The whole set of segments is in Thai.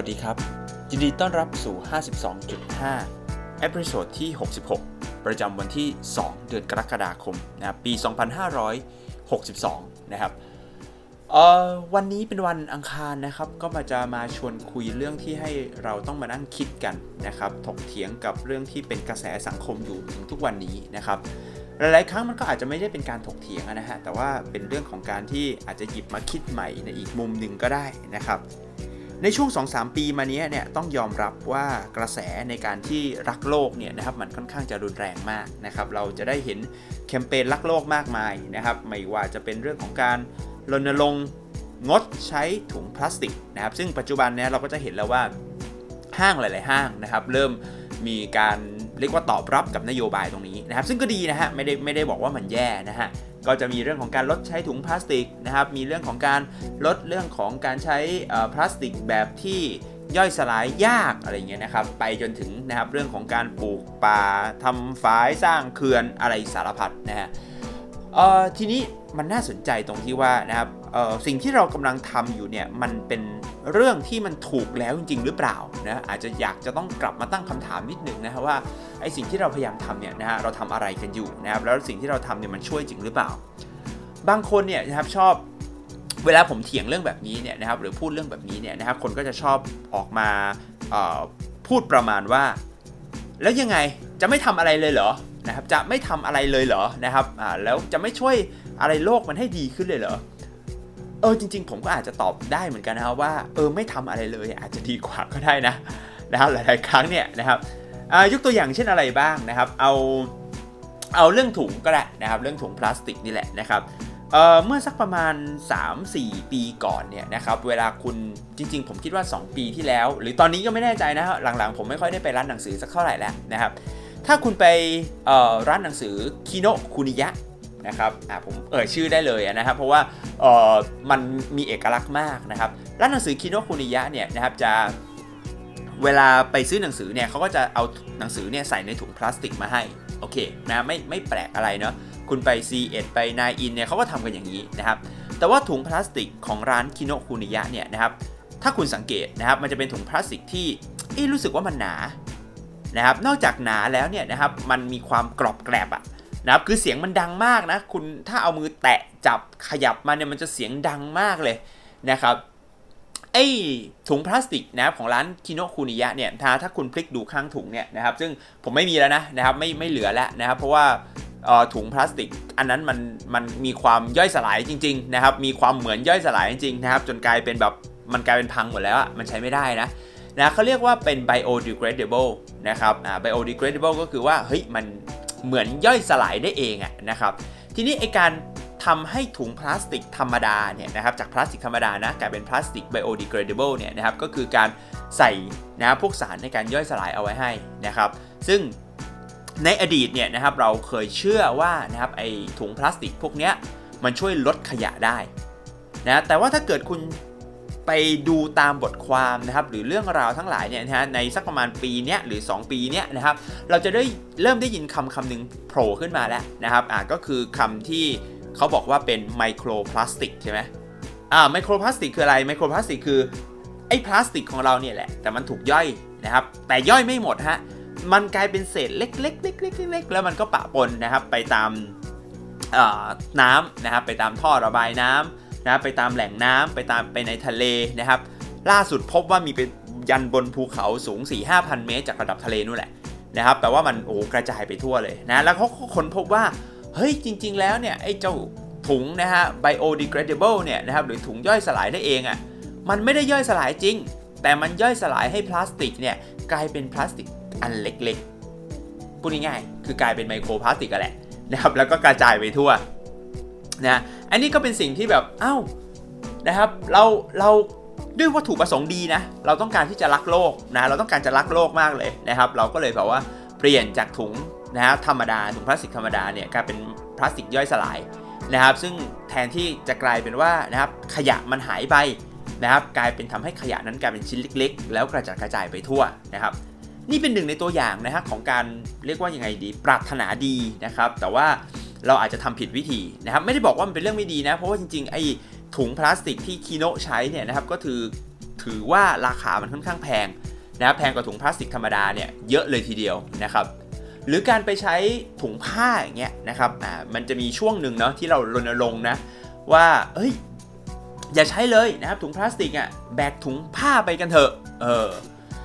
สวัสดีครับ ยินดีต้อนรับสู่ 52.5 episode ที่ 66 ประจำวันที่ 2 เดือนกรกฎาคมนะครับปี 2562 นะครับเอ่อวันนี้เป็นวันอังคารนะครับ ก็มาจะมาชวนคุยเรื่องที่ให้เราต้องมานั่งคิดกันนะครับ ถกเถียงกับเรื่องที่เป็นกระแสสังคมอยู่ถึงทุกวันนี้นะครับ หลาย ๆ ครั้งมันก็อาจจะไม่ได้เป็นการถกเถียงนะฮะ แต่ว่าเป็นเรื่องของการที่อาจจะหยิบมาคิดใหม่ในอีกมุมหนึ่งก็ได้นะครับ ในช่วง 2-3 ปีมานี้เนี่ยต้องยอมรับว่ากระแสในการที่รักโลกเนี่ยนะครับมันค่อนข้างจะรุนแรงมากนะครับเราจะได้เห็นแคมเปญรักโลกมากมายนะครับไม่ว่าจะเป็นเรื่องของการรณรงค์งดใช้ถุงพลาสติกนะครับซึ่งปัจจุบันเนี่ยเราก็จะเห็นแล้วว่าห้างหลาย ๆ ห้างนะครับเริ่มมีการเรียกว่าตอบรับกับนโยบายตรงนี้นะครับซึ่งก็ดีนะฮะไม่ได้ไม่ได้บอกว่ามันแย่นะฮะ ก็จะมีเรื่องของการลดใช้ถุงพลาสติกนะครับ มีเรื่องของการลดเรื่องของการใช้พลาสติกแบบที่ย่อยสลายยากอะไรเงี้ยนะครับ ไปจนถึงนะครับเรื่องของการปลูกป่าทำฝายสร้างเขื่อนอะไรสารพัดนะฮะ ทีนี้มันน่าสนใจตรงที่ว่านะครับสิ่งที่เรากำลังทำอยู่เนี่ยมันเป็นเรื่องที่มันถูกแล้วจริง ๆ หรือเปล่านะอาจจะอยากจะต้องกลับมาตั้งคำถามนิดนึงนะครับว่าไอสิ่งที่เราพยายามทำเนี่ยนะฮะเราทำอะไรกันอยู่นะครับแล้วสิ่งที่เราทำเนี่ยมันช่วยจริงหรือเปล่า บางคนเนี่ยนะครับชอบเวลาผมเถียงเรื่องแบบนี้เนี่ยนะครับหรือพูดเรื่องแบบนี้เนี่ยนะครับคนก็จะชอบออกมาพูดประมาณว่า แล้วยังไงจะไม่ทำอะไรเลยเหรอ นะครับจะไม่ทำอะไรเลยเหรอนะครับอ่าแล้วจะไม่ช่วยอะไรโลกมันให้ดีขึ้นเลยเหรอเออจริง ๆ ผมก็อาจจะตอบได้เหมือนกันนะครับว่าเออไม่ทำอะไรเลยอาจจะดีกว่าก็ได้นะนะครับหลายๆครั้งเนี่ยนะครับยกตัวอย่างเช่นอะไรบ้างนะครับ เอาเอาเรื่องถุงก็ได้นะครับ เรื่องถุงพลาสติกนี่แหละนะครับเเมื่อสักประมาณ 3-4 ปีก่อนเนี่ยนะครับเวลาคุณจริง ๆ ผมคิดว่า 2 ปีที่แล้ว หรือตอนนี้ก็ไม่แน่ใจนะหลังๆ ผมไม่ค่อยได้ไปร้านหนังสือสักเท่าไหร่แล้วนะครับ ถ้าคุณไปร้านหนังสือคิโนคุนิยะนะครับอ่าผมเอ่ยชื่อได้เลยนะครับ เพราะว่าเออมันมีเอกลักษณ์มากนะครับ ร้านหนังสือคิโนคุนิยะเนี่ยนะครับจะเวลาไปซื้อหนังสือเนี่ยเขาก็จะเอาหนังสือเนี่ยใส่ในถุงพลาสติกมาให้ โอเคนะไม่ไม่แปลกอะไรเนาะคุณไป C1 ไป9 in เนี่ยเขาก็ทำกันอย่างนี้นะครับ แต่ว่าถุงพลาสติกของร้านคิโนคุนิยะเนี่ยนะครับถ้าคุณสังเกตนะครับมันจะเป็นถุงพลาสติกที่รู้สึกว่ามันหนา นะครับนอกจากหนาแล้วเนี่ยนะครับมันมีความกรอบแกรบอะนะครับคือเสียงมันดังมากนะคุณถ้าเอามือแตะจับขยับมาเนี่ยมันจะเสียงดังมากเลยนะครับไอ้ถุงพลาสติกนะครับของร้านคิโนคุนิยะเนี่ยถ้าถ้าคุณพลิกดูข้างถุงเนี่ยนะครับซึ่งผมไม่มีแล้วนะนะครับไม่ไม่เหลือแล้วนะครับเพราะว่าถุงพลาสติก อันนั้นมันมันมีความย่อยสลายจริงๆนะครับมีความเหมือนย่อยสลายจริงๆนะครับจนกลายเป็นแบบมันกลายเป็นพังหมดแล้วมันใช้ไม่ได้นะ นะเขาเรียกว่าเป็น biodegradable นะครับอ่า biodegradable ก็คือว่าเฮ้ยมันเหมือนย่อยสลายได้เองอะนะครับ ทีนี้ไอการทำให้ถุงพลาสติกธรรมดาเนี่ยนะครับจากพลาสติกธรรมดานะกลายเป็นพลาสติก biodegradable เนี่ยนะครับก็คือการใส่นะพวกสารในการย่อยสลายเอาไว้ให้นะครับ ซึ่งในอดีตเนี่ยนะครับเราเคยเชื่อว่านะครับไอถุงพลาสติกพวกเนี้ยมันช่วยลดขยะได้นะแต่ว่าถ้าเกิดคุณ ไปดูตามบทความนะครับหรือเรื่องราวทั้งหลายเนี่ยนะฮะในสักประมาณปีเนี้ยหรือ 2 ปีเนี้ยนะครับเราจะได้เริ่มได้ยินคำคำหนึ่งโผล่ขึ้นมาแล้วนะครับอ่าก็คือคำที่เขาบอกว่าเป็นไมโครพลาสติกใช่ไหมอ่าไมโครพลาสติกคืออะไรไมโครพลาสติกคือไอ้พลาสติกของเราเนี่ยแหละแต่มันถูกย่อยนะครับแต่ย่อยไม่หมดฮะมันกลายเป็นเศษเล็กๆๆๆๆแล้วมันก็ปะปนนะครับไปตามน้ำนะครับไปตามท่อระบายน้ำ นะไปตามแหล่งน้ำไปตามไปในทะเลนะครับล่าสุดพบว่ามีเป็นยันบนภูเขาสูง 4-5,000 เมตร จากระดับทะเลนู่นแหละนะครับแปลว่ามันโอ้กระจายไปทั่วเลยนะแล้วเขาค้นพบว่าเฮ้ยจริง ๆ แล้วเนี่ยไอ้เจ้าถุงนะฮะ biodegradable เนี่ยนะครับหรือถุงย่อยสลายได้เองอะ่ะมันไม่ได้ย่อยสลายจริง แต่มันย่อยสลายให้พลาสติกเนี่ยกลายเป็นพลาสติกอันเล็กๆพูดง่ายๆคือกลายเป็นไมโครพลาสติกกันแหละนะครับแล้วก็กระจายไปทั่ว นะอันนี้ก็เป็นสิ่งที่แบบเอา้านะครับเราเราด้วยวัตถุประสงค์ดีนะ เราต้องการที่จะรักโลกนะเราต้องการจะรักโลกมากเลยนะครับ เราก็เลยแบบว่าเปลี่ยนจากถุงนะฮะธรรมดาถุงพลาสติกธรรมดาเนี่ยกลายเป็นพลาสติกย่อยสลายนะครับ ซึ่งแทนที่จะกลายเป็นว่านะครับขยะมันหายไปนะครับ กลายเป็นทำให้ขยะนั้นกลายเป็นชิ้นเล็ก ๆ แล้วกระจัดกระจายไปทั่วนะครับ นี่เป็นหนึ่งในตัวอย่างนะครับของการเรียกว่ายังไงดีปรารถนาดีนะครับ แต่ว่า เราอาจจะทำผิดวิธีนะครับไม่ได้บอกว่ามันเป็นเรื่องไม่ดีนะ เพราะว่าจริงๆไอ้ถุงพลาสติกที่คีโนใช้เนี่ยนะครับก็คือถือว่าราคามันค่อนข้างแพงนะแพงกว่าถุงพลาสติกธรรมดาเนี่ยเยอะเลยทีเดียวนะครับหรือการไปใช้ถุงผ้าอย่างเงี้ยนะครับอ่ามันจะมีช่วงหนึ่งเนาะที่เรารณรงค์นะว่าเฮ้ยอย่าใช้เลยนะครับถุงพลาสติกอะ่ะแบกถุงผ้าไปกันเถอะเออ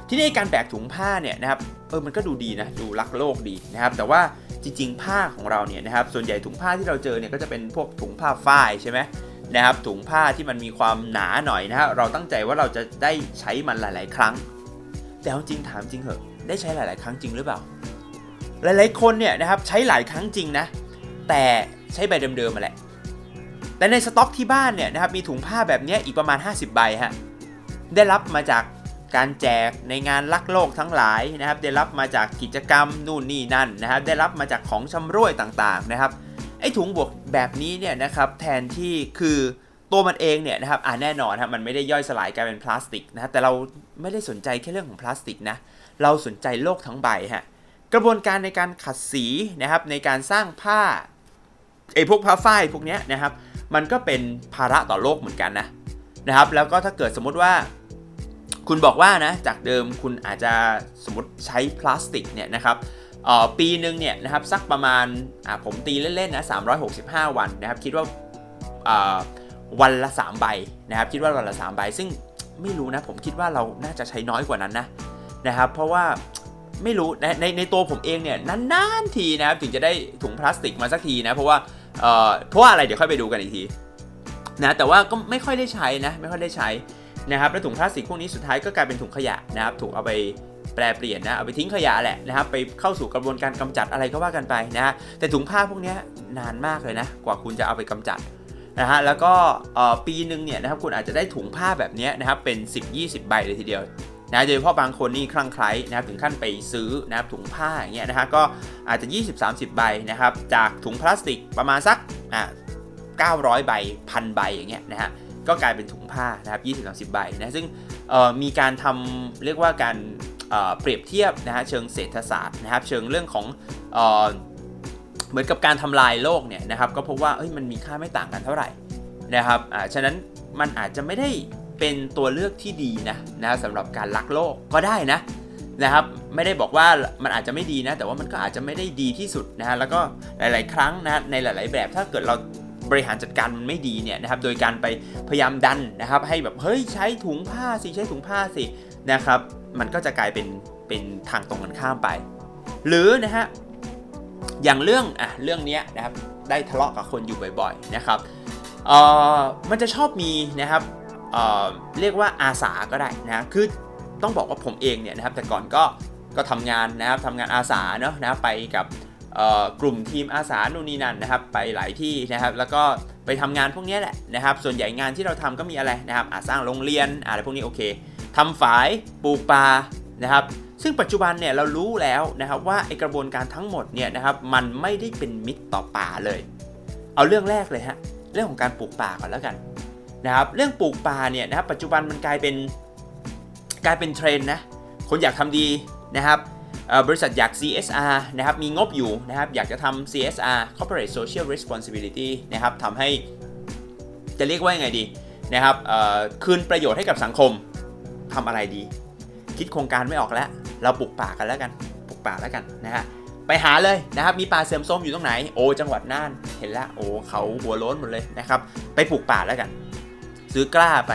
ที่นี่การแบกถุงผ้าเนี่ยนะครับเออมันก็ดูดีนะดูรักโลกดีนะครับแต่ว่า จริงๆ ผ้าของเราเนี่ยนะครับส่วนใหญ่ถุงผ้าที่เราเจอเนี่ยก็จะเป็นพวกถุงผ้าฝ้ายใช่ไหมนะครับถุงผ้าที่มันมีความหนาหน่อยนะฮะเราตั้งใจว่าเราจะได้ใช้มันหลาย ๆ ครั้ง แต่จริงถามจริงเหอะได้ใช้หลาย ๆ ครั้งจริงหรือเปล่า หลาย ๆ คนเนี่ยนะครับใช้หลายครั้งจริงนะ แต่ใช้ใบเดิมๆมาแหละ แต่ในสต็อกที่บ้านเนี่ยนะครับมีถุงผ้าแบบนี้อีกประมาณ 50 ใบฮะได้รับมาจาก การแจกในงานลักโลกทั้งหลายนะครับ ได้รับมาจากกิจกรรมนู่นนี่นั่นนะครับ ได้รับมาจากของชำร่วยต่างๆนะครับ ไอ้ถุงบวกแบบนี้เนี่ยนะครับแทนที่คือตัวมันเองเนี่ยนะครับอ่าแน่นอนครับมันไม่ได้ย่อยสลายกลายเป็นพลาสติกนะแต่เราไม่ได้สนใจแค่เรื่องของพลาสติกนะเราสนใจโลกทั้งใบฮะกระบวนการในการขัดสีนะครับในการสร้างผ้าไอ้พวกผ้าฝ้ายพวกเนี้ยนะครับ มันก็เป็นภาระต่อโลกเหมือนกันนะนะครับ แล้วก็ถ้าเกิดสมมติว่า คุณบอกว่านะจากเดิมคุณอาจจะสมมติใช้พลาสติกเนี่ยนะครับปีหนึ่งเนี่ยนะครับสักประมาณผมตีเล่นๆนะ365 วันนะครับคิดว่าวันละ 3 ใบนะครับคิดว่าวันละ 3 ใบ ซึ่งไม่รู้นะผมคิดว่าเราน่าจะใช้น้อยกว่านั้นนะนะครับเพราะว่าไม่รู้ในในในตัวผมเองเนี่ยนานๆทีนะครับถึงจะได้ถุงพลาสติกมาสักทีนะเพราะว่าเพราะว่าอะไรเดี๋ยวค่อยไปดูกันอีกทีนะแต่ว่าก็ไม่ค่อยได้ใช้นะไม่ค่อยได้ใช้ นะครับแล้วถุงพลาสติกพวกนี้สุดท้ายก็กลายเป็นถุงขยะนะครับถูกเอาไปแปลเปลี่ยนนะเอาไปทิ้งขยะแหละนะครับไปเข้าสู่กระบวนการกำจัดอะไรก็ว่ากันไปนะแต่ถุงผ้าพวกนี้นานมากเลยนะกว่าคุณจะเอาไปกำจัดนะฮะแล้วก็ปีหนึ่งเนี่ยนะครับคุณอาจจะได้ถุงผ้าแบบนี้นะครับเป็น 10-20 ใบเลยทีเดียวนะโดยเฉพาะบางคนนี่คลั่งไคล้นะครับถึงขั้นไปซื้อนะครับถุงผ้าอย่างเงี้ยนะฮะก็อาจจะ 20-30 ใบนะครับจากถุงพลาสติกประมาณสักอ่า900 ใบพันใบอย่างเงี้ยนะฮะ ก็กลายเป็นถุงผ้านะครับ20-30ใบนะซึ่งมีการทำเรียกว่าการเปรียบเทียบนะฮะเชิงเศรษฐศาสตร์นะครับ เชิงเรื่องของเหมือนกับการทำลายโลกเนี่ยนะครับ ก็พบว่าเอ้ยมันมีค่าไม่ต่างกันเท่าไหร่นะครับอ่าฉะนั้นมันอาจจะไม่ได้เป็นตัวเลือกที่ดีนะนะสำหรับการลักโลกก็ได้นะนะครับไม่ได้บอกว่ามันอาจจะไม่ดีนะ แต่ว่ามันก็อาจจะไม่ได้ดีที่สุดนะฮะแล้วก็หลาย ๆ ครั้งนะในหลาย ๆ แบบถ้าเกิดเรา บริหารจัดการมันไม่ดีเนี่ยนะครับโดยการไปพยายามดันนะครับ ให้แบบเฮ้ยใช้ถุงผ้าสิใช้ถุงผ้าสินะครับ มันก็จะกลายเป็นเป็นทางตรงกันข้ามไป หรือนะฮะอย่างเรื่องอะเรื่องนี้นะครับได้ทะเลาะกับคนอยู่บ่อยๆนะครับเอ่อมันจะชอบมีนะครับเอ่อเรียกว่าอาสาก็ได้นะคือต้องบอกว่าผมเองเนี่ยนะครับแต่ก่อนก็ก็ทำงานนะครับทำงานอาสาเนาะนะไปกับ กลุ่มทีมอาสานู่นนี่นั่นนะครับไปหลายที่นะครับ แล้วก็ไปทำงานพวกนี้แหละนะครับ ส่วนใหญ่งานที่เราทำก็มีอะไรนะครับสร้างโรงเรียนอะไรพวกนี้โอเคทำฝายปลูกปลานะครับซึ่งปัจจุบันเนี่ยเรารู้แล้วนะครับว่าไอกระบวนการทั้งหมดเนี่ยนะครับมันไม่ได้เป็นมิตรต่อป่าเลย เอาเรื่องแรกเลยฮะเรื่องของการปลูกป่าก่อนแล้วกันนะครับเรื่องปลูกป่าเนี่ยนะครับปัจจุบันมันกลายเป็นกลายเป็นเทรนด์นะคนอยากทำดีนะครับ บริษัทอยาก CSR นะครับมีงบอยู่นะครับอยากจะทำ CSR Corporate Social Responsibility นะครับทำให้จะเรียกว่ายังไงดีนะครับคืนประโยชน์ให้กับสังคมทำอะไรดี คิดโครงการไม่ออกแล้ว เราปลูกป่ากันแล้วกันปลูกป่าแล้วกันนะฮะไปหาเลยนะครับมีป่าเสื่อมโทรมอยู่ตรงไหนโอ้จังหวัดน่านเห็นแล้วโอ้เขาหัวโล้นหมดเลยนะครับไปปลูกป่าแล้วกัน ซื้อกล้าไป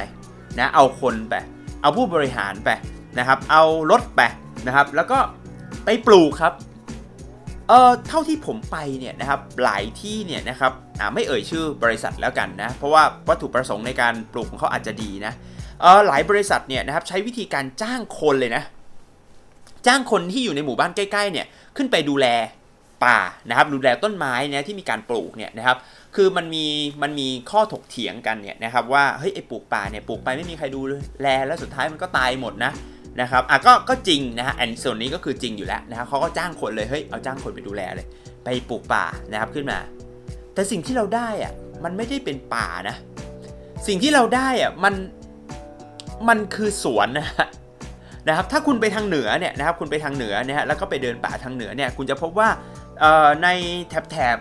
นะเอาคนไปเอาผู้บริหารไปนะครับเอารถไปนะครับแล้วก็ ไปปลูกครับเอ่อเท่าที่ผมไปเนี่ยนะครับหลายที่เนี่ยนะครับอ่าไม่เอ่ยชื่อบริษัทแล้วกันนะเพราะว่าวัตถุประสงค์ในการปลูกของเขาอาจจะดีนะเอ่อหลายบริษัทเนี่ยนะครับใช้วิธีการจ้างคนเลยนะ จ้างคนที่อยู่ในหมู่บ้านใกล้ๆเนี่ยขึ้นไปดูแลป่านะครับดูแลต้นไม้นะที่มีการปลูกเนี่ยนะครับคือมันมีมันมีข้อถกเถียงกันเนี่ยนะครับว่าเฮ้ยไอปลูกป่าเนี่ยปลูกไปไม่มีใครดูแลแล้วสุดท้ายมันก็ตายหมดนะ นะครับอะก็ก็จริงนะฮะอันส่วนนี้ก็คือจริงอยู่แล้วนะครับเขาก็จ้างคนเลยเฮ้ยเอาจ้างคนไปดูแลเลย ไปปลูกป่านะครับขึ้นมา แต่สิ่งที่เราได้อะมันไม่ได้เป็นป่านะ สิ่งที่เราได้อะมันมันคือสวนนะนะครับถ้าคุณไปทางเหนือเนี่ยนะครับคุณไปทางเหนือเนี่ยแล้วก็ไปเดินป่าทางเหนือเนี่ยคุณจะพบว่าในแถบแถบ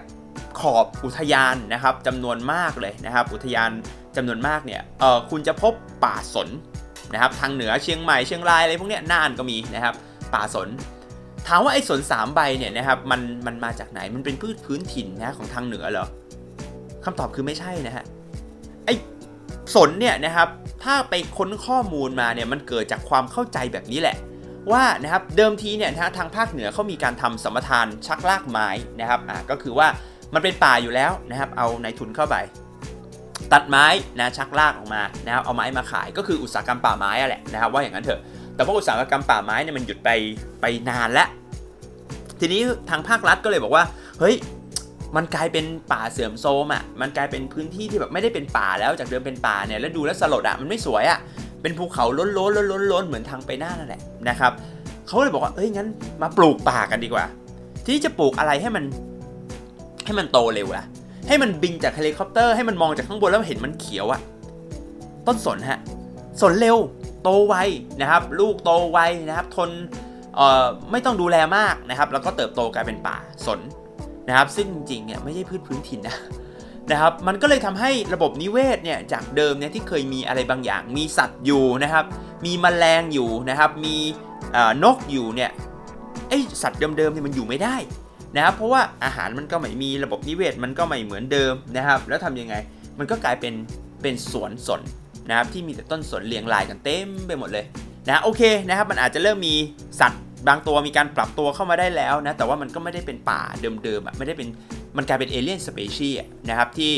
ขอบอุทยานนะครับจำนวนมากเลยนะครับ อุทยานจำนวนมากเนี่ยเออคุณจะพบป่าสน นะครับทางเหนือเชียงใหม่เชียงรายอะไรพวกเนี้ยน่านก็มีนะครับป่าสนถามว่าไอ้สนสามใบเนี่ยนะครับมันมันมาจากไหนมันเป็นพืชพื้นถิ่นนะของทางเหนือเหรอคำตอบคือไม่ใช่นะฮะไอ้สนเนี่ยนะครับถ้าไปค้นข้อมูลมาเนี่ยมันเกิดจากความเข้าใจแบบนี้แหละ ว่านะครับเดิมทีเนี่ยทางภาคเหนือเขามีการทำสมทานชักลากไม้นะครับอ่าก็คือว่ามันเป็นป่าอยู่แล้วนะครับเอาในทุนเข้าไป ตัดไม้นะชักลากออกมานะครับเอาไม้มาขายก็คืออุตสาหกรรมป่าไม้อะแหละนะครับว่าอย่างนั้นเถอะ แต่ว่าอุตสาหกรรมป่าไม้เนี่ยมันหยุดไปไปนานแล้ว ทีนี้ทางภาครัฐก็เลยบอกว่าเฮ้ยมันกลายเป็นป่าเสื่อมโทรมอะมันกลายเป็นพื้นที่ที่แบบไม่ได้เป็นป่าแล้วจากเดิมเป็นป่าเนี่ยแล้วดูแล้วสลดอะมันไม่สวยอะเป็นภูเขาล้นล้นล้นล้นล้นเหมือนทางไปหน้านั่นแหละนะครับเขาเลยบอกว่าเอ้ยงั้นมาปลูกป่ากันดีกว่า ทีนี้จะปลูกอะไรให้มันให้มันโตเร็วล่ะ ให้มันบินจากเฮลิคอปเตอร์ให้มันมองจากข้างบนแล้วเห็นมันเขียวอะต้นสนฮะสนเร็วโตไวนะครับ ลูกโตไวนะครับ ทนเอ่อไม่ต้องดูแลมากนะครับ แล้วก็เติบโตกลายเป็นป่าสนนะครับ ซึ่งจริงๆเนี่ยไม่ใช่พืชพื้นถิ่นนะนะครับ มันก็เลยทำให้ระบบนิเวศเนี่ยจากเดิมเนี่ยที่เคยมีอะไรบางอย่าง มีสัตว์อยู่นะครับ มีแมลงอยู่นะครับ มีนกอยู่เนี่ยไอสัตว์เดิมๆเนี่ยมันอยู่ไม่ได้ นะครับเพราะว่าอาหารมันก็ไม่มีระบบนิเวศมันก็ไม่เหมือนเดิมนะครับ แล้วทำยังไงมันก็กลายเป็นเป็นสวนสนนะครับที่มีแต่ต้นสนเรียงรายกันเต็มไปหมดเลยนะโอเคนะครับมันอาจจะเริ่มมีสัตว์บางตัวมีการปรับตัวเข้ามาได้แล้วนะแต่ว่ามันก็ไม่ได้เป็นป่าเดิมๆอะไม่ได้เป็นมันกลายเป็นเอเลี่ยนสเปชีนะครับที่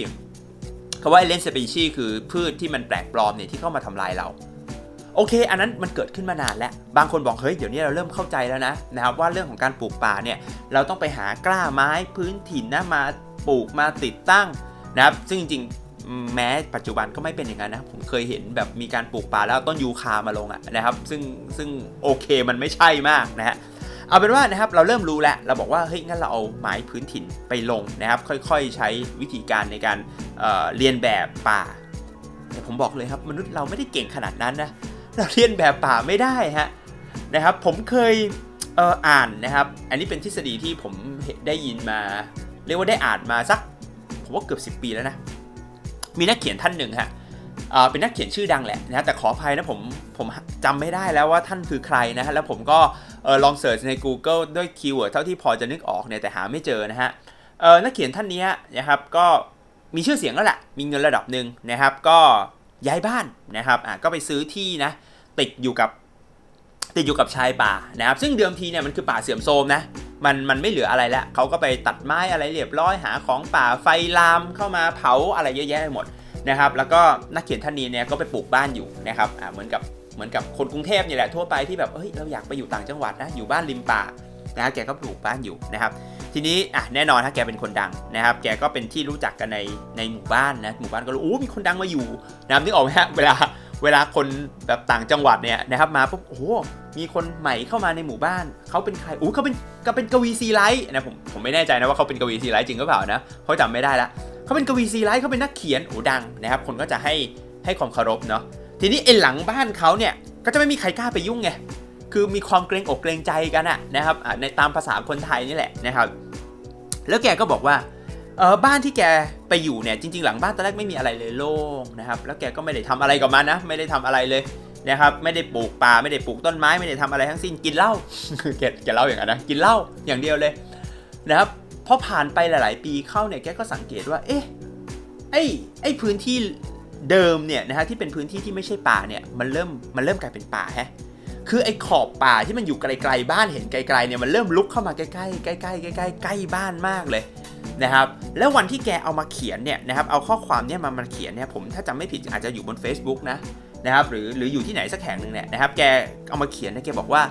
คำว่าเอเลี่ยนสเปชีคือพืชที่มันแปลกปลอมเนี่ยที่เข้ามาทำลายเรา โอเค อันนั้นมันเกิดขึ้นมานานแล้ว บางคนบอกเฮ้ยเดี๋ยวนี้เราเริ่มเข้าใจแล้วนะนะครับว่าเรื่องของการปลูกป่าเนี่ยเราต้องไปหากล้าไม้พื้นถิ่นนะมาปลูกมาติดตั้งนะครับซึ่งจริงแม้ปัจจุบันก็ไม่เป็นอย่างนั้นนะ ผมเคยเห็นแบบมีการปลูกป่าแล้วต้นยูคามาลงอะนะครับ ซึ่งซึ่งโอเคมันไม่ใช่มากนะฮะเอาเป็นว่านะครับเราเริ่มรู้แล้วเราบอกว่าเฮ้ยงั้นเราเอาไม้พื้นถิ่นไปลงนะครับ ค่อยๆใช้วิธีการในการเเรียนแบบป่าแต่ผมบอกเลยครับมนุษย์เราไม่ได้เก่งขนาดนั้นนะ เราเรียนแบบป่าไม่ได้ฮะนะครับ ผมเคยเอออ่านนะครับ อันนี้เป็นทฤษฎีที่ผมได้ยินมา เรียกว่าได้อ่านมาสัก ผมว่าเกือบ 10 ปีแล้วนะ มีนักเขียนท่านหนึ่งฮะเป็นนักเขียนชื่อดังแหละนะแต่ขออภัยนะผมผมจำไม่ได้แล้วว่าท่านคือใครนะฮะแล้วผมก็ลอง search ใน Google ด้วย keyword เท่าที่พอจะนึกออกเนี่ยแต่หาไม่เจอนะฮะนักเขียนท่านนี้นะครับก็มีชื่อเสียงแล้วแหละมีเงินระดับหนึ่งนะครับ ก็ย้ายบ้านนะครับก็ไปซื้อที่นะ ติดอยู่กับติดอยู่กับชายป่านะครับ ซึ่งเดิมทีเนี่ยมันคือป่าเสื่อมโทรมนะมันมันไม่เหลืออะไรแล้วเขาก็ไปตัดไม้อะไรเรียบร้อยหาของป่าไฟลามเข้ามาเผาอะไรเยอะแยะไปหมดนะครับแล้วก็นักเขียนท่านนี้เนี่ยก็ไปปลูกบ้านอยู่นะครับอ่าเหมือนกับเหมือนกับคนกรุงเทพนี่แหละทั่วไปที่แบบเฮ้ยเราอยากไปอยู่ต่างจังหวัดนะอยู่บ้านริมป่านะแกก็ปลูกบ้านอยู่นะครับ ทีนี้อะแน่นอนถ้าแกเป็นคนดังนะครับ แกก็เป็นที่รู้จักกันในในหมู่บ้านนะหมู่บ้านก็รู้โอ้มีคนดังมาอยู่นะครับนึกออกไหมฮะเวลา เวลาคนแบบต่างจังหวัดเนี่ยนะครับมาปุ๊บโอ้มีคนใหม่เข้ามาในหมู่บ้านเขาเป็นใครอู้เขาเป็นก็เป็นกวีซีไรต์นะผมผมไม่แน่ใจนะว่าเขาเป็นกวีซีไรต์จริงหรือเปล่านะเขาจำไม่ได้ละเขาเป็นกวีซีไรต์เขาเป็นนักเขียนโอ้ดังนะครับคนก็จะให้ให้ความเคารพเนาะทีนี้ไอ้หลังบ้านเขาเนี่ยก็จะไม่มีใครกล้าไปยุ่งไงคือมีความเกรงอกเกรงใจกันอะนะครับในตามภาษาคนไทยนี่แหละนะครับ แล้วแกก็บอกว่า เออบ้านที่แกไปอยู่เนี่ยจริง ๆ หลังบ้านตอนแรกไม่มีอะไรเลยโล่งนะครับแล้วแกก็ไม่ได้ทำอะไรกับมันนะไม่ได้ทำอะไรเลยนะครับไม่ได้ปลูกป่าไม่ได้ปลูกต้นไม้ไม่ได้ทำอะไรทั้งสิ้นกินเหล้าแกแกเล่าอย่างนั้นนะกินเหล้าอย่างเดียวเลยนะครับพอผ่านไปหลาย ๆ ปีเข้าเนี่ยแกก็สังเกตว่าเอ๊ะไอ้ไอ้พื้นที่เดิมเนี่ยนะฮะที่เป็นพื้นที่ที่ไม่ใช่ป่าเนี่ยมันเริ่มมันเริ่มกลายเป็นป่าแฮะคือไอ้ขอบป่าที่มันอยู่ไกล ๆ บ้านเห็นไกล ๆ เนี่ยมันเริ่มลุกเข้ามาใกล้ ๆ ใกล้ๆใกล้ๆใกล้บ้านมากเลย นะครับแล้ววันที่แกเอามาเขียนเนี่ยนะครับเอาข้อความเนี่ยมามาเขียนเนี่ยผมถ้าจำไม่ผิดอาจจะอยู่บน Facebook นะนะครับหรือหรืออยู่ที่ไหนสักแห่งหนึ่งเนี่ยนะครับแกเอามาเขียนนะแกบอกว่า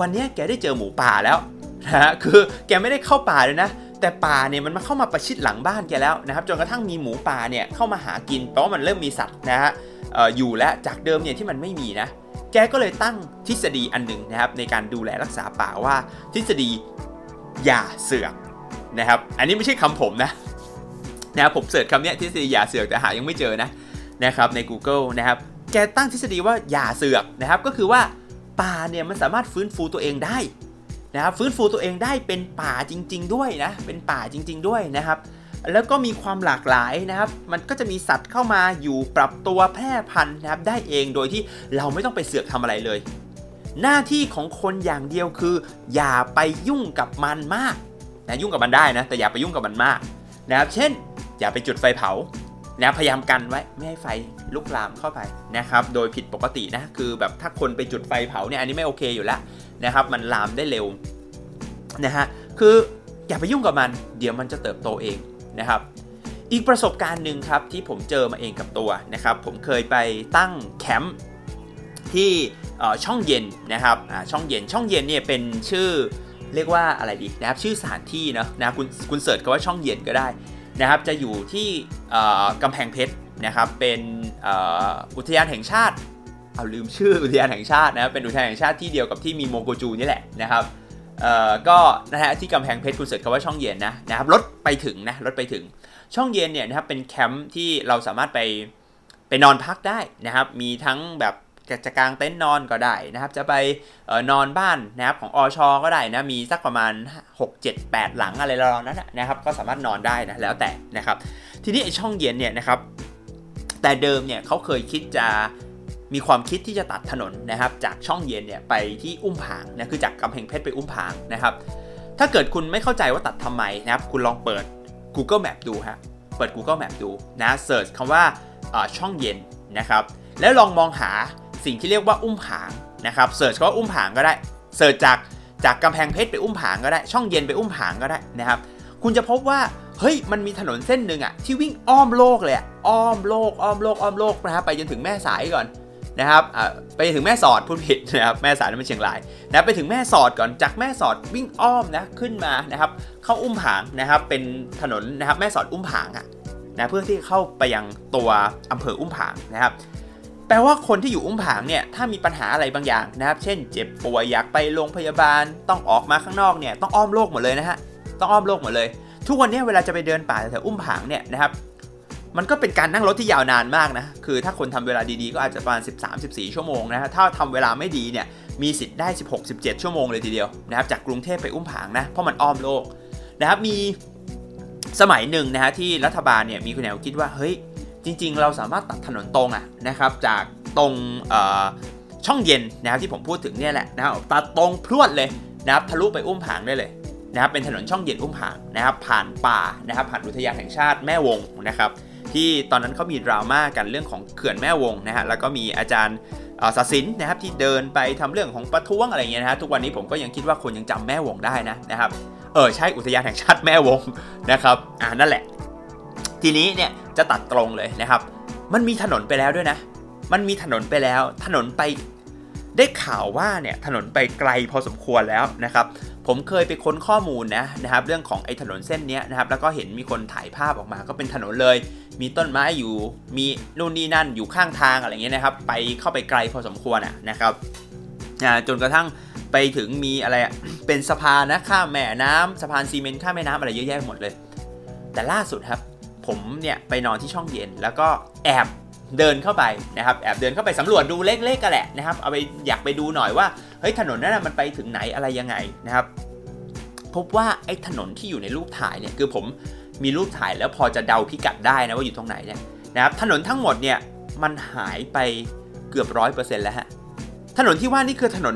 วันนี้แกได้เจอหมูป่าแล้วนะฮะคือแกไม่ได้เข้าป่าเลยนะ แต่ป่าเนี่ยมันมาเข้ามาประชิดหลังบ้านแกแล้วนะครับจนกระทั่งมีหมูป่าเนี่ยเข้ามาหากินเพราะว่ามันเริ่มมีสัตว์นะฮะอยู่แล้วจากเดิมเนี่ยที่มันไม่มีนะแกก็เลยตั้งทฤษฎีอันหนึ่งนะครับในการดูแลรักษาป่าว่าทฤษฎีอย่าเสือก นะครับ อันนี้ไม่ใช่คำผมนะนะครับผมเสิร์ชคำนี้ทฤษฎีอย่าเสือกแต่หายังไม่เจอนะนะครับใน Google นะครับแกตั้งทฤษฎีว่าอย่าเสือกนะครับก็คือว่าป่าเนี่ยมันสามารถฟื้นฟูตัวเองได้นะครับฟื้นฟูตัวเองได้เป็นป่าจริง ๆ ด้วยนะเป็นป่าจริง ๆ ด้วยนะครับแล้วก็มีความหลากหลายนะครับ มันก็จะมีสัตว์เข้ามาอยู่ปรับตัวแพร่พันธุ์นะครับได้เองโดยที่เราไม่ต้องไปเสือกทำอะไรเลย หน้าที่ของคนอย่างเดียวคือ อย่าไปยุ่งกับมันมาก นะยุ่งกับมันได้นะ แต่อย่าไปยุ่งกับมันมากนะครับเช่น อย่าไปจุดไฟเผานะพยายามกันไว้ไม่ให้ไฟลุกลามเข้าไปนะครับ โดยผิดปกตินะคือแบบถ้าคนไปจุดไฟเผาเนี่ยอันนี้ไม่โอเคอยู่แล้วนะครับ มันลามได้เร็วนะฮะคืออย่าไปยุ่งกับมัน เดี๋ยวมันจะเติบโตเองนะครับ อีกประสบการณ์หนึ่งครับที่ผมเจอมาเองกับตัวนะครับ ผมเคยไปตั้งแคมป์ที่ช่องเย็นนะครับช่องเย็นช่องเย็นเนี่ยเป็นชื่อ เรียกว่าอะไรดีนะครับชื่อสถานที่เนาะนะคุณคุณ search ก็ว่าช่องเย็นก็ได้นะครับจะอยู่ที่กำแพงเพชรนะครับเป็นอุทยานแห่งชาติเอาลืมชื่ออุทยานแห่งชาตินะครับเป็นอุทยานแห่งชาติที่เดียวกับที่มีโมโกจูนี่แหละนะครับก็นะฮะที่กำแพงเพชรคุณ search คำว่าช่องเย็นนะนะครับรถไปถึงนะรถไปถึงช่องเย็นเนี่ยนะครับเป็นแคมป์ที่เราสามารถไปไปนอนพักได้นะครับมีทั้งแบบ จะกางเต็นท์นอนก็ได้นะครับ จะไปออนอนบ้านนะครับของอชอก็ได้นะมีสักประมาณ 6 7 8 หลังอะไรราวๆนั้นนะครับ ก็สามารถนอนได้นะแล้วแต่นะครับ ทีนี้ไอช่องเย็นเนี่ยนะครับแต่เดิมเนี่ยเขาเคยคิดจะมีความคิดที่จะตัดถนนนะครับ จากช่องเย็นเนี่ยไปที่อุ้มผางนะคือจากกำแพงเพชรไปอุ้มผางนะครับ ถ้าเกิดคุณไม่เข้าใจว่าตัดทำไมนะครับ คุณลองเปิด Google Map ดูฮะเปิด Google Map ดูนะเสิร์ชคำว่าช่องเย็นนะครับ แล้วลองมองหา สิ่งที่เรียกว่าอุ้มผางนะครับเสิร์ชคำว่าอุ้มผางก็ได้เสิร์ชจากจากกำแพงเพชรไปอุ้มผางก็ได้ ช่องเย็นไปอุ้มผางก็ได้นะครับคุณจะพบว่าเฮ้ยมันมีถนนเส้นหนึ่งอะที่วิ่งอ้อมโลกเลยอ้อมโลกอ้อมโลกอ้อมโลกนะครับไปจนถึงแม่สายก่อนนะครับไปถึงแม่สอดพูดผิดนะครับแม่สายนั่นเป็นเชียงรายนะไปถึงแม่สอดก่อนจากแม่สอดวิ่งอ้อมนะขึ้นมานะครับเข้าอุ้มผางนะครับเป็นถนนนะครับแม่สอดอุ้มผางอะนะเพื่อที่เข้าไปยังตัวอำเภออุ้มผางนะครับ แปลว่าคนที่อยู่อุ้มผางเนี่ยถ้ามีปัญหาอะไรบางอย่างนะครับเช่น เจ็บป่วยอยากไปโรงพยาบาลต้องออกมาข้างนอกเนี่ยต้องอ้อมโลกหมดเลยนะฮะต้องอ้อมโลกหมดเลย ทุกวันนี้เวลาจะไปเดินป่าแถวอุ้มผางเนี่ยนะครับมันก็เป็นการนั่งรถที่ยาวนานมากนะ คือถ้าคนทำเวลาดีๆ ก็อาจจะประมาณ 13-14 ชั่วโมงนะฮะ ถ้าทำเวลาไม่ดีเนี่ย มีสิทธิ์ได้ 16-17 ชั่วโมงเลยทีเดียวนะครับ จากกรุงเทพไปอุ้มผางนะ เพราะมันอ้อมโลกนะครับ มีสมัยหนึ่งนะฮะที่รัฐบาลเนี่ยมีคุณแนวคิดว่า เฮ้ย จริงๆ เราสามารถตัดถนนตรงอะนะครับจากตรงช่องเย็นนะครับที่ผมพูดถึงเนี่ยแหละนะครับตัดตรงพรวดเลยนะครับทะลุไปอุ้มผางได้เลยนะครับเป็นถนนช่องเย็นอุ้มผางนะครับผ่านป่านะครับผ่านอุทยานแห่งชาติแม่วงนะครับที่ตอนนั้นเขามีดราม่ากันเรื่องของเขื่อนแม่วงนะฮะแล้วก็มีอาจารย์ศศินนะครับที่เดินไปทำเรื่องของประท้วงอะไรเงี้ยนะฮะทุกวันนี้ผมก็ยังคิดว่าคนยังจำแม่วงได้นะนะครับเออใช่อุทยานแห่งชาติแม่วงนะครับอ่านั่นแหละ ทีนี้เนี่ยจะตัดตรงเลยนะครับ มันมีถนนไปแล้วด้วยนะ มันมีถนนไปแล้ว ถนนไปได้ข่าวว่าเนี่ยถนนไปไกลพอสมควรแล้วนะครับ ผมเคยไปค้นข้อมูลนะนะครับ เรื่องของไอ้ถนนเส้นนี้นะครับ แล้วก็เห็นมีคนถ่ายภาพออกมา ก็เป็นถนนเลย มีต้นไม้อยู่ มีนู่นนี่นั่นอยู่ข้างทางอะไรเงี้ยนะครับ ไปเข้าไปไกลพอสมควรอะนะครับจนกระทั่งไปถึงมีอะไรเป็นสะพานนะข้ามแม่น้ำสะพานซีเมนต์ข้ามแม่น้ำอะไรเยอะแยะหมดเลย แต่ล่าสุดครับ ผมเนี่ยไปนอนที่ช่องเย็น แล้วก็แอบเดินเข้าไปนะครับแอบเดินเข้าไปสำรวจดูเล็กๆกันแหละนะครับเอาไปอยากไปดูหน่อยว่าเฮ้ยถนนนั้นมันไปถึงไหนอะไรยังไงนะครับ พบว่าไอ้ถนนที่อยู่ในรูปถ่ายเนี่ยคือผมมีรูปถ่ายแล้วพอจะเดาพิกัดได้นะว่าอยู่ตรงไหนเนี่ยนะครับถนนทั้งหมดเนี่ยมันหายไปเกือบร้อยเปอร์เซ็นต์แล้วฮะถนนที่ว่านี่คือถนน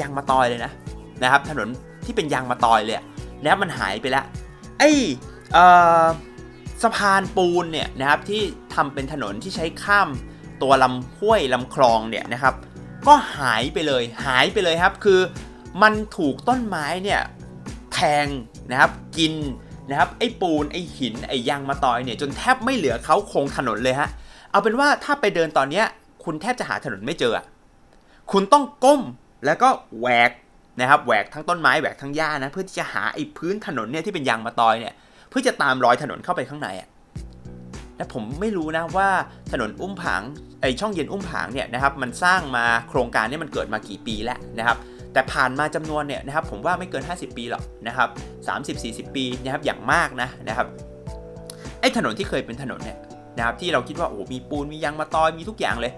ยางมาตอยเลยนะนะครับ ถนนที่เป็นยางมาตอยเลยแล้วมันหายไปแล้วไอ้เอ่อ สะพานปูนเนี่ยนะครับที่ทำเป็นถนนที่ใช้ข้ามตัวลำห้วยลำคลองเนี่ยนะครับ ก็หายไปเลยหายไปเลยครับ คือมันถูกต้นไม้เนี่ยแทงนะครับกินนะครับไอ้ปูนไอ้หินไอ้ยางมาตอยเนี่ยจนแทบไม่เหลือเขาโครงถนนเลยฮะเอาเป็นว่าถ้าไปเดินตอนเนี้ยคุณแทบจะหาถนนไม่เจอ คุณต้องก้มแล้วก็แหวกนะครับแหวกทั้งต้นไม้แหวกทั้งหญ้านะเพื่อที่จะหาไอ้พื้นถนนเนี่ยที่เป็นยางมาตอยเนี่ย พื่อจะตามรอยถนนเข้าไปข้างในอะและผมไม่รู้นะว่าถนนอุ้มผางไอช่องเย็นอุ้มผางเนี่ยนะครับมันสร้างมาโครงการนี้มันเกิดมากี่ปีแล้วนะครับแต่ผ่านมาจำนวนเนี่ยนะครับผมว่าไม่เกิน 50 ปีหรอกนะครับ30-40 ปีนะครับอย่างมากนะนะครับไอ้ถนนที่เคยเป็นถนนเนี่ยนะครับที่เราคิดว่าโอ้มีปูนมียางมาตอยมีทุกอย่างเลย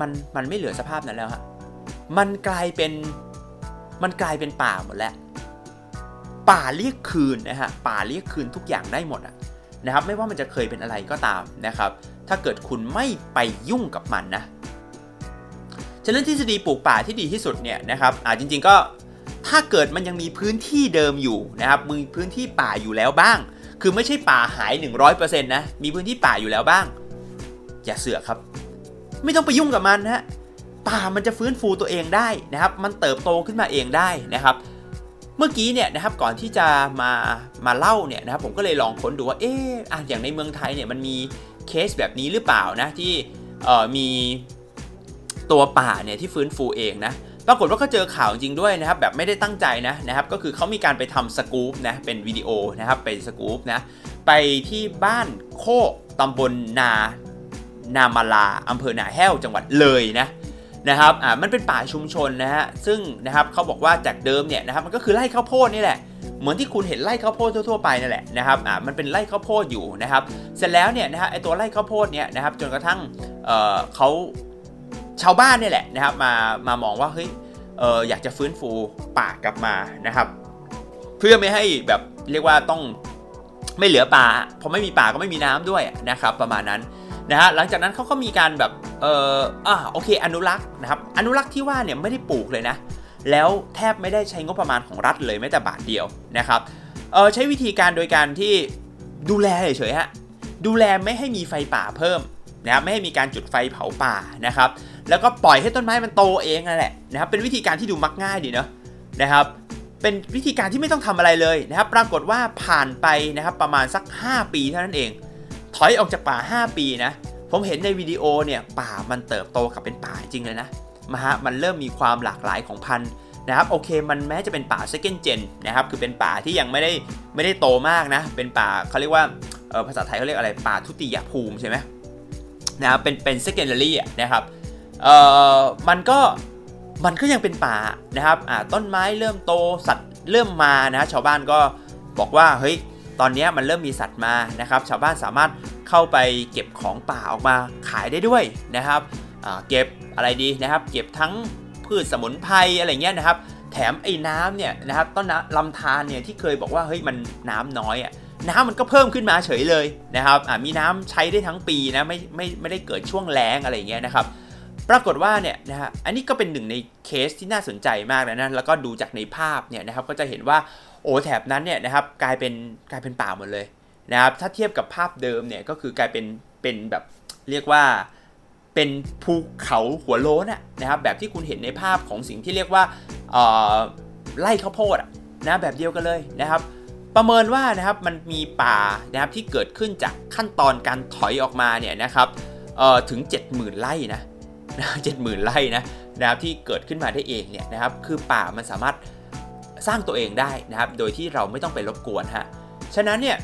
มันมันไม่เหลือสภาพนั้นแล้วฮะมันกลายเป็นมันกลายเป็นป่าหมดแล้ว ป่าเรียกคืนนะฮะป่าเรียกคืนทุกอย่างได้หมดอะนะครับไม่ว่ามันจะเคยเป็นอะไรก็ตามนะครับ ถ้าเกิดคุณไม่ไปยุ่งกับมันนะฉะนั้นทฤษฎีปลูกป่าที่ดีที่สุดเนี่ยนะครับอ่าจริง ๆก็ถ้าเกิดมันยังมีพื้นที่เดิมอยู่นะครับมีพื้นที่ป่าอยู่แล้วบ้าง คือไม่ใช่ป่าหาย 100%นะมีพื้นที่ป่าอยู่แล้วบ้าง อย่าเสือกครับ ไม่ต้องไปยุ่งกับมันนะฮะป่ามันจะฟื้นฟูตัวเองได้นะครับ มันเติบโตขึ้นมาเองได้นะครับ เมื่อกี้เนี่ยนะครับก่อนที่จะมามาเล่าเนี่ยนะครับผมก็เลยลองค้นดูว่าเอออะอย่างในเมืองไทยเนี่ยมันมีเคสแบบนี้หรือเปล่านะที่เอ่อมีตัวป่าเนี่ยที่ฟื้นฟูเองนะปรากฏว่าก็เจอข่าวจริงด้วยนะครับแบบไม่ได้ตั้งใจนะนะครับก็คือเขามีการไปทำสกู๊ปนะเป็นวิดีโอนะครับเป็นสกู๊ปนะไปที่บ้านโคกตำบลนานามาลาอำเภอหนาแห้วจังหวัดเลยนะ นะครับอ่ามันเป็นป่าชุมชนนะฮะซึ่งนะครับเขาบอกว่าจากเดิมเนี่ยนะครับมันก็คือไร่ข้าวโพดนี่แหละเหมือนที่คุณเห็นไร่ข้าวโพดทั่วๆไปนั่นแหละนะครับอ่ามันเป็นไร่ข้าวโพดอยู่นะครับเสร็จแล้วเนี่ยนะฮะไอตัวไร่ข้าวโพดเนี่ยนะครับจนกระทั่งเอ่อเขาชาวบ้านเนี่ยแหละนะครับมามามองว่าเฮ้ยเอออยากจะฟื้นฟูป่ากลับมานะครับ เพื่อไม่ให้แบบเรียกว่าต้องไม่เหลือป่าพอไม่มีป่าก็ไม่มีน้ำด้วยนะครับ ประมาณนั้น นะฮะหลังจากนั้นเขาก็มีการแบบเอออ่าโอเค อนุรักษ์นะครับอนุรักษ์ที่ว่าเนี่ยไม่ได้ปลูกเลยนะ แล้วแทบไม่ได้ใช้งบประมาณของรัฐเลยแม้แต่บาทเดียวนะครับเออใช้วิธีการโดยการที่ดูแลเฉยๆฮะดูแลไม่ให้มีไฟป่าเพิ่มนะครับไม่ให้มีการจุดไฟเผาป่านะครับ แล้วก็ปล่อยให้ต้นไม้มันโตเองนั่นแหละนะครับเป็นวิธีการที่ดูมักง่ายดีเนาะนะครับเป็นวิธีการที่ไม่ต้องทำอะไรเลยนะครับ ปรากฏว่าผ่านไปนะครับประมาณสัก 5 ปีเท่านั้นเอง ถอยออกจากป่า 5 ปีนะ ผมเห็นในวิดีโอเนี่ยป่ามันเติบโตกลับเป็นป่าจริงเลยนะมาฮะมันเริ่มมีความหลากหลายของพันธุ์นะครับโอเคมันแม้จะเป็นป่า second gen นะครับคือเป็นป่าที่ยังไม่ได้ไม่ได้โตมากนะ เป็นป่าเขาเรียกว่าภาษาไทยเขาเรียกอะไรป่าทุติยภูมิใช่ไหมนะครับเป็นเป็น secondary อ่นะครับเอ่อมันก็มันก็ยังเป็นป่านะครับอ่าต้นไม้เริ่มโตสัตว์เริ่มมานะชาวบ้านก็บอกว่าเฮ้ย ตอนนี้มันเริ่มมีสัตว์มานะครับ ชาวบ้านสามารถเข้าไปเก็บของป่าออกมาขายได้ด้วยนะครับเก็บอะไรดีนะครับ เก็บทั้งพืชสมุนไพรอะไรเงี้ยนะครับ แถมไอ้น้ำเนี่ยนะครับต้นลำธารเนี่ยที่เคยบอกว่าเฮ้ยมันน้ำน้อยอะน้ำมันก็เพิ่มขึ้นมาเฉยเลยนะครับอ่ามีน้ำใช้ได้ทั้งปีนะไม่ไม่ไม่ได้เกิดช่วงแล้งอะไรเงี้ยนะครับ ปรากฏว่าเนี่ยนะฮะอันนี้ก็เป็นหนึ่งในเคสที่น่าสนใจมากนะนะแล้วก็ดูจากในภาพเนี่ยนะครับก็จะเห็นว่าโอ้แถบนั้นเนี่ยนะครับกลายเป็นกลายเป็นป่าหมดเลยนะครับถ้าเทียบกับภาพเดิมเนี่ยก็คือกลายเป็นเป็นแบบเรียกว่าเป็นภูเขาหัวโล้นนะครับแบบที่คุณเห็นในภาพของสิ่งที่เรียกว่าไล่ข้าวโพดนะแบบเดียวกันเลยนะครับ ประเมินว่านะครับมันมีป่านะครับที่เกิดขึ้นจากขั้นตอนการถอยออกมาเนี่ยนะครับถึง 70,000ไร่นะนะ เจ็ดหมื่นไร่นะนะครับที่เกิดขึ้นมาได้เองเนี่ยนะครับคือป่ามันสามารถสร้างตัวเองได้นะครับโดยที่เราไม่ต้องไปรบกวนฮะฉะนั้นเนี่ย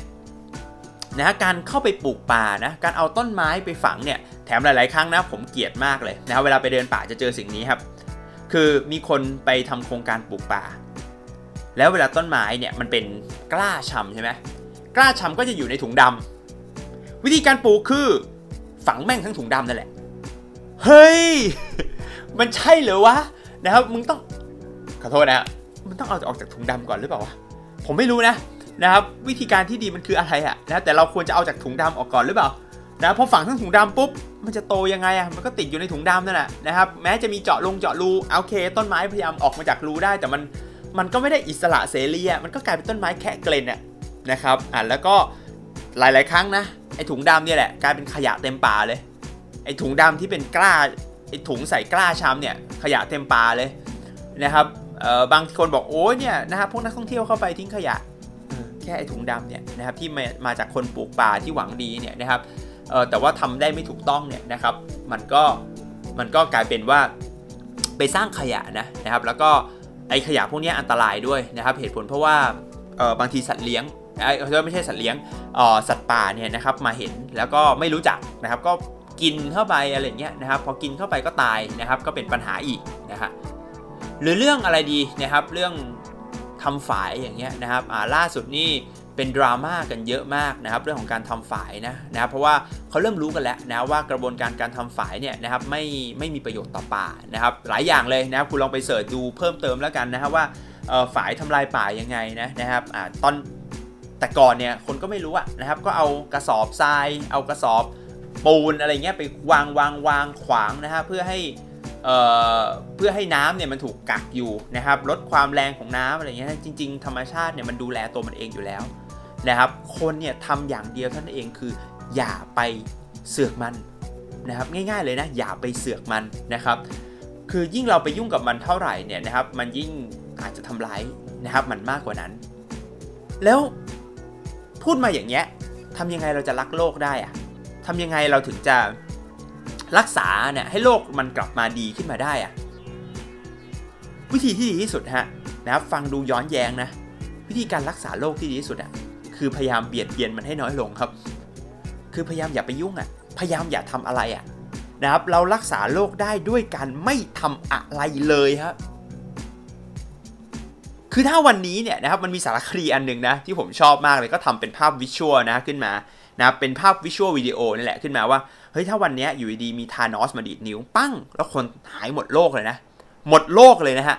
นะการเข้าไปปลูกป่านะการเอาต้นไม้ไปฝังเนี่ยแถมหลาย ๆ ครั้งนะผมเกลียดมากเลยนะเวลาไปเดินป่าจะเจอสิ่งนี้ครับ คือมีคนไปทำโครงการปลูกป่า แล้วเวลาต้นไม้เนี่ยมันเป็นกล้าชำใช่ไหมกล้าชำก็จะอยู่ในถุงดำวิธีการปลูกคือฝังแม่งทั้งถุงดำนั่นแหละ เฮ้ย มันใช่เหรอวะนะครับ มึงต้อง ขอโทษนะมันต้องเอาออกจากถุงดำก่อนหรือเปล่าวะ ผมไม่รู้นะนะครับ วิธีการที่ดีมันคืออะไรอะนะแต่เราควรจะเอาจากถุงดำออกก่อนหรือเปล่านะพอฝังทั้งถุงดำปุ๊บมันจะโตยังไงอะมันก็ติดอยู่ในถุงดำนั่นแหละนะครับ แม้จะมีเจาะลงเจาะรูโอเค ต้นไม้พยายามออกมาจากรูได้ แต่มันมันก็ไม่ได้อิสระเสรีอะมันก็กลายเป็นต้นไม้แค่เกลนอะนะครับอะแล้วก็หลาย ๆ ครั้งนะไอถุงดำเนี่ยแหละกลายเป็นขยะเต็มป่าเลย ไอถุงดำที่เป็นกล้าไอถุงใส่กล้าชำเนี่ยขยะเต็มปลาเลยนะครับบางคนบอกโอ้ยเนี่ยนะครับพวกนักท่องเที่ยวเข้าไปทิ้งขยะแค่ไอถุงดำเนี่ยนะครับที่มาจากคนปลูกป่าที่หวังดีเนี่ยนะครับแต่ว่าทำได้ไม่ถูกต้องเนี่ยนะครับ มันก็มันก็กลายเป็นว่าไปสร้างขยะนะนะครับ แล้วก็ไอขยะพวกนี้อันตรายด้วยนะครับ เหตุผลเพราะว่าบางทีสัตว์เลี้ยงไอไม่ใช่สัตว์เลี้ยงสัตว์ป่าเนี่ยนะครับมาเห็นแล้วก็ไม่รู้จักนะครับก็ กินเข้าไปอะไรเงี้ยนะครับ พอกินเข้าไปก็ตายนะครับ ก็เป็นปัญหาอีกนะครับหรือเรื่องอะไรดีนะครับ เรื่องทำฝายอย่างเงี้ยนะครับอ่าล่าสุดนี่เป็นดราม่ากันเยอะมากนะครับ เรื่องของการทำฝายนะนะครับเพราะว่าเขาเริ่มรู้กันแล้วนะว่ากระบวนการการทำฝายเนี่ยนะครับไม่ไม่มีประโยชน์ต่อป่านะครับ หลายอย่างเลยนะครับคุณลองไปเสิร์ชดูเพิ่มเติมแล้วกันนะครับว่าฝายทำลายป่ายังไงนะนะครับอ่าตอนแต่ก่อนเนี่ยคนก็ไม่รู้อะนะครับก็เอากระสอบทราย เอากระสอบ ปูนอะไรเงี้ยไปวางวางวางขวางนะฮะเพื่อให้เอ่อเพื่อให้น้ำเนี่ยมันถูกกักอยู่นะครับลดความแรงของน้ำอะไรเงี้ยจริง ๆ ธรรมชาติเนี่ยมันดูแลตัวมันเองอยู่แล้วนะครับ คนเนี่ยทำอย่างเดียวท่านั้นเองคือ อย่าไปเสือกมันนะครับ ง่ายๆเลยนะอย่าไปเสือกมันนะครับ คือยิ่งเราไปยุ่งกับมันเท่าไหร่เนี่ยนะครับ มันยิ่งอาจจะทำร้ายนะครับ มันมากกว่านั้น แล้วพูดมาอย่างเงี้ยทำยังไงเราจะรักโลกได้อะ ทำยังไงเราถึงจะรักษาเนี่ยให้โลกมันกลับมาดีขึ้นมาได้อะวิธีที่ดีที่สุดฮะนะครับฟังดูย้อนแย้งนะ วิธีการรักษาโลกที่ดีที่สุดอะคือพยายามเบียดเบียนมันให้น้อยลงครับ คือพยายามอย่าไปยุ่งอะพยายามอย่าทำอะไรอะนะครับเรารักษาโลกได้ด้วยการไม่ทำอะไรเลยครับคือถ้าวันนี้เนี่ยนะครับมันมีสารคดีอันหนึ่งนะที่ผมชอบมากเลยก็ทำเป็นภาพวิชวลนะขึ้นมา นะเป็นภาพวิชวลวิดีโอนี่แหละขึ้นมาว่า เฮ้ยถ้าวันนี้อยู่ดีมีธานอสมาดีดนิ้วปั้ง แล้วคนหายหมดโลกเลยนะ หมดโลกเลยนะฮะ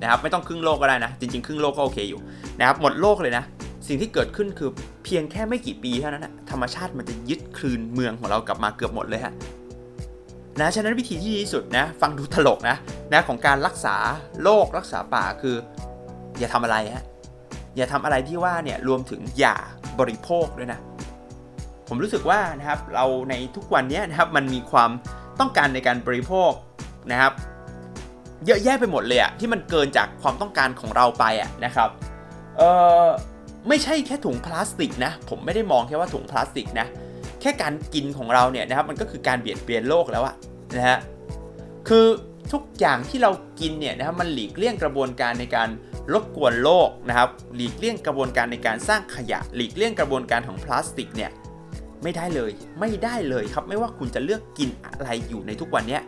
นะครับไม่ต้องครึ่งโลกก็ได้นะ จริงๆ ครึ่งโลกก็โอเคอยู่นะครับหมดโลกเลยนะ สิ่งที่เกิดขึ้นคือเพียงแค่ไม่กี่ปีเท่านั้นนะธรรมชาติมันจะยึดคืนเมืองของเรากลับมาเกือบหมดเลยฮะนะฉะนั้นวิธีที่ดีที่สุดนะ ฟังดูตลกนะนะของการรักษาโลกรักษาป่าคือ อย่าทำอะไรฮะอย่าทำอะไรที่ว่าเนี่ยรวมถึงอย่าบริโภคด้วยนะ ผมรู้สึกว่านะครับเราในทุกวันนี้นะครับมันมีความต้องการในการบริโภคนะครับ เยอะแยะไปหมดเลยอะที่มันเกินจากความต้องการของเราไปอะนะครับเออไม่ใช่แค่ถุงพลาสติกนะผมไม่ได้มองแค่ว่าถุงพลาสติกนะแค่การกินของเราเนี่ยนะครับมันก็คือการเบียดเบียนโลกแล้วอะนะฮะคือทุกอย่างที่เรากินเนี่ยนะครับมันหลีกเลี่ยงกระบวนการในการรบกวนโลกนะครับ หลีกเลี่ยงกระบวนการในการสร้างขยะ หลีกเลี่ยงกระบวนการของพลาสติกเนี่ย ไม่ได้เลย ไม่ได้เลยครับ ไม่ว่าคุณจะเลือกกินอะไรอยู่ในทุกวันเนี้ย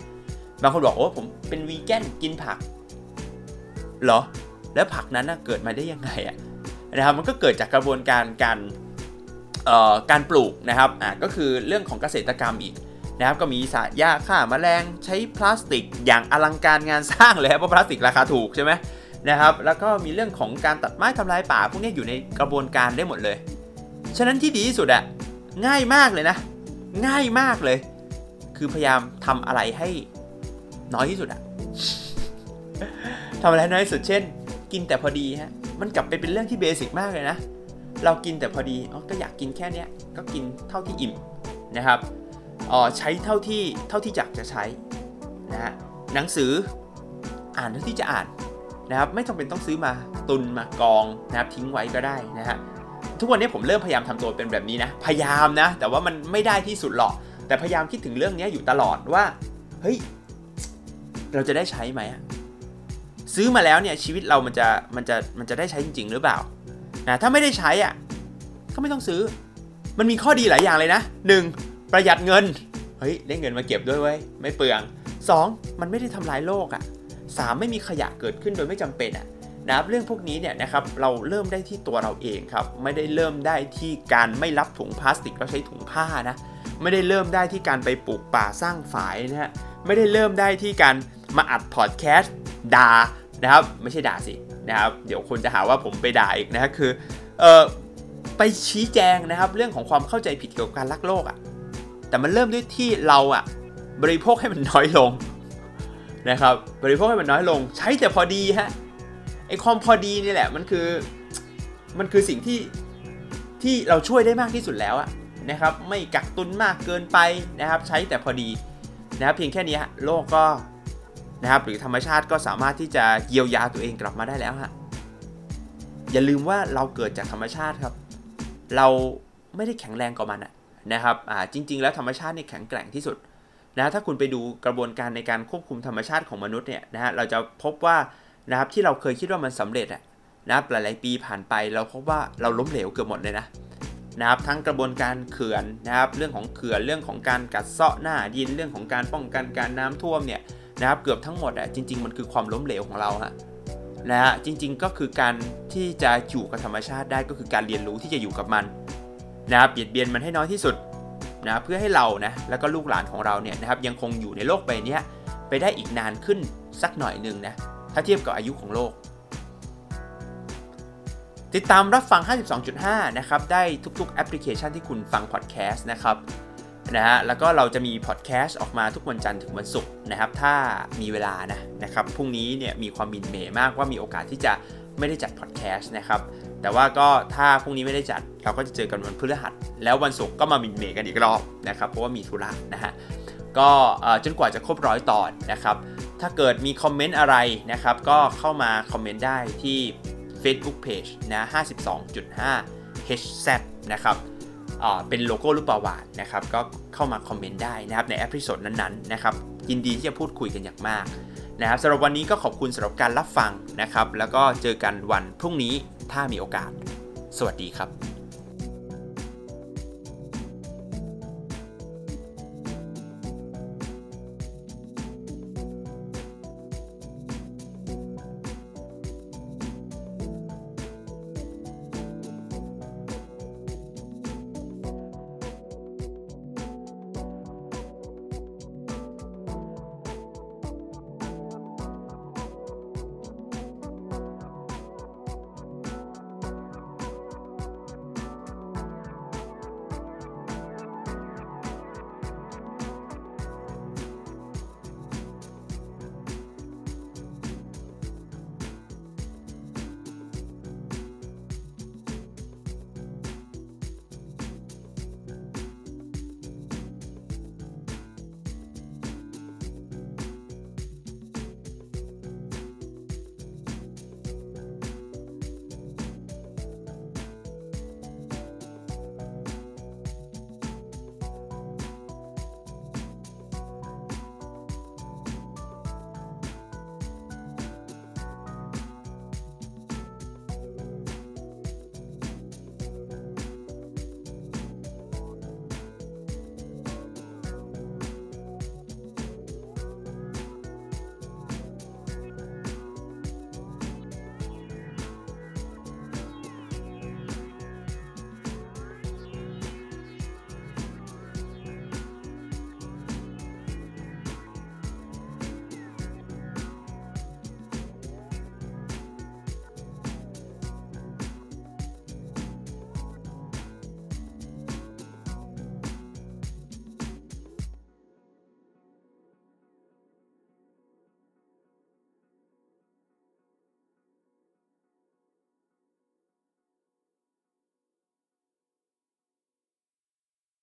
บางคนบอกโอ้ผมเป็นวีแกนกินผักเหรอ แล้วผักนั้นนะเกิดมาได้ยังไงอะนะครับมันก็เกิดจากกระบวนการการการปลูกนะครับอ่าก็คือเรื่องของเกษตรกรรมอีกนะครับก็มีสารหญ้าฆ่าแมลงใช้พลาสติกอย่างอลังการงานสร้างเลยเพราะพลาสติกราคาถูกใช่ไหมนะครับแล้วก็มีเรื่องของการตัดไม้ทำลายป่าพวกนี้อยู่ในกระบวนการได้หมดเลย ฉะนั้นที่ดีที่สุดอะ ง่ายมากเลยนะ ง่ายมากเลย คือพยายามทำอะไรให้น้อยที่สุดอะทำอะไรน้อยที่สุดเช่น กินแต่พอดีฮะมันกลับไปเป็นเรื่องที่เบสิกมากเลยนะ เรากินแต่พอดีอ๋อก็อยากกินแค่เนี้ยก็กินเท่าที่อิ่มนะครับอ๋อใช้เท่าที่เท่าที่อยากจะใช้นะฮะหนังสืออ่านเท่าที่จะอ่านนะครับไม่จำเป็นต้องซื้อมาตุนมากองนะครับทิ้งไว้ก็ได้นะฮะ ทุกวันนี้ผมเริ่มพยายามทำตัวเป็นแบบนี้นะ พยายามนะ แต่ว่ามันไม่ได้ที่สุดหรอก แต่พยายามคิดถึงเรื่องนี้อยู่ตลอดว่า เฮ้ย เราจะได้ใช้ไหม ซื้อมาแล้วเนี่ยชีวิตเรามันจะ มันจะ มันจะได้ใช้จริง ๆ หรือเปล่า นะ ถ้าไม่ได้ใช้อะ ก็ไม่ต้องซื้อ มันมีข้อดีหลายอย่างเลยนะ 1. ประหยัดเงิน เฮ้ย ได้เงินมาเก็บด้วยเว้ย ไม่เปลือง 2. มันไม่ได้ทำลายโลกอะ 3. ไม่มีขยะเกิดขึ้นโดยไม่จำเป็นอะ นะครับเรื่องพวกนี้เนี่ยนะครับเราเริ่มได้ที่ตัวเราเองครับไม่ได้เริ่มได้ที่การไม่รับถุงพลาสติกแล้วใช้ถุงผ้านะไม่ได้เริ่มได้ที่การไปปลูกป่าสร้างฝายนะฮะไม่ได้เริ่มได้ที่การมาอัดพอดแคสต์ด่านะครับไม่ใช่ด่าสินะครับเดี๋ยวคนจะหาว่าผมไปด่าอีกนะคือเออไปชี้แจงนะครับเรื่องของความเข้าใจผิดเกี่ยวกับการรักโลกอะ่ะแต่มันเริ่มด้วยที่เราอะ่ะบริโภคให้มันน้อยลงนะครับบริโภคให้มันน้อยลง ใช้แต่พอดีฮะ ไอความพอดีนี่แหละ มันคือมันคือสิ่งที่ที่เราช่วยได้มากที่สุดแล้วอะนะครับ ไม่กักตุนมากเกินไปนะครับ ใช้แต่พอดีนะครับ เพียงแค่นี้โลกก็นะครับ หรือธรรมชาติก็สามารถที่จะเยียวยาตัวเองกลับมาได้แล้วฮะอย่าลืมว่าเราเกิดจากธรรมชาติครับ เราไม่ได้แข็งแรงกว่ามันนะครับอ่าจริง ๆ แล้วธรรมชาตินี่แข็งแกร่งที่สุดนะถ้าคุณไปดูกระบวนการในการควบคุมธรรมชาติของมนุษย์เนี่ยนะฮะเราจะพบว่า นะครับที่เราเคยคิดว่ามันสำเร็จอะนะครับหลายๆปีผ่านไปเราพบว่าเราล้มเหลวเกือบหมดเลยนะนะครับทั้งกระบวนการเขื่อนนะครับเรื่องของเขื่อนเรื่องของการกัดเซาะหน้าดินเรื่องของการป้องกันการน้ำท่วมเนี่ยนะครับเกือบทั้งหมดอะจริง ๆ มันคือความล้มเหลวของเราฮะนะฮะจริงๆก็คือการที่จะอยู่กับธรรมชาติได้ก็คือการเรียนรู้ที่จะอยู่กับมันนะครับเบียดเบียนมันให้น้อยที่สุดนะเพื่อให้เรานะแล้วก็ลูกหลานของเราเนี่ยนะครับยังคงอยู่ในโลกใบนี้ไปได้อีกนานขึ้นสักหน่อยหนึ่งนะ ถ้าเทียบกับอายุของโลก ติดตามรับฟัง 52.5 นะครับ ได้ทุกๆ แอปพลิเคชันที่คุณฟังพอดแคสต์นะครับนะฮะแล้วก็เราจะมีพอดแคสต์ออกมาทุกวันจันทร์ถึงวันศุกร์นะครับ ถ้ามีเวลานะนะครับพรุ่งนี้เนี่ยมีความมินเมย์มากว่ามีโอกาสที่จะไม่ได้จัดพอดแคสต์นะครับ แต่ว่าก็ถ้าพรุ่งนี้ไม่ได้จัด เราก็จะเจอกันวันพฤหัส แล้ววันศุกร์ก็มามินเมย์กันอีกรอบนะครับ เพราะว่ามีธุระนะฮะก็จนกว่าจะครบร้อยตอนนะครับ ถ้าเกิดมีคอมเมนต์อะไรนะครับ ก็เข้ามาคอมเมนต์ได้ที่ Facebook Page นะ52.5 HZ นะครับเป็นโลโก้รูปปลาวาฬนะครับ ก็เข้ามาคอมเมนต์ได้นะครับใน episode นั้นๆนะครับ ยินดีที่จะพูดคุยกันอย่างมากนะครับสำหรับวันนี้ก็ขอบคุณสำหรับการรับฟังนะครับ แล้วก็เจอกันวันพรุ่งนี้ถ้ามีโอกาส สวัสดีครับ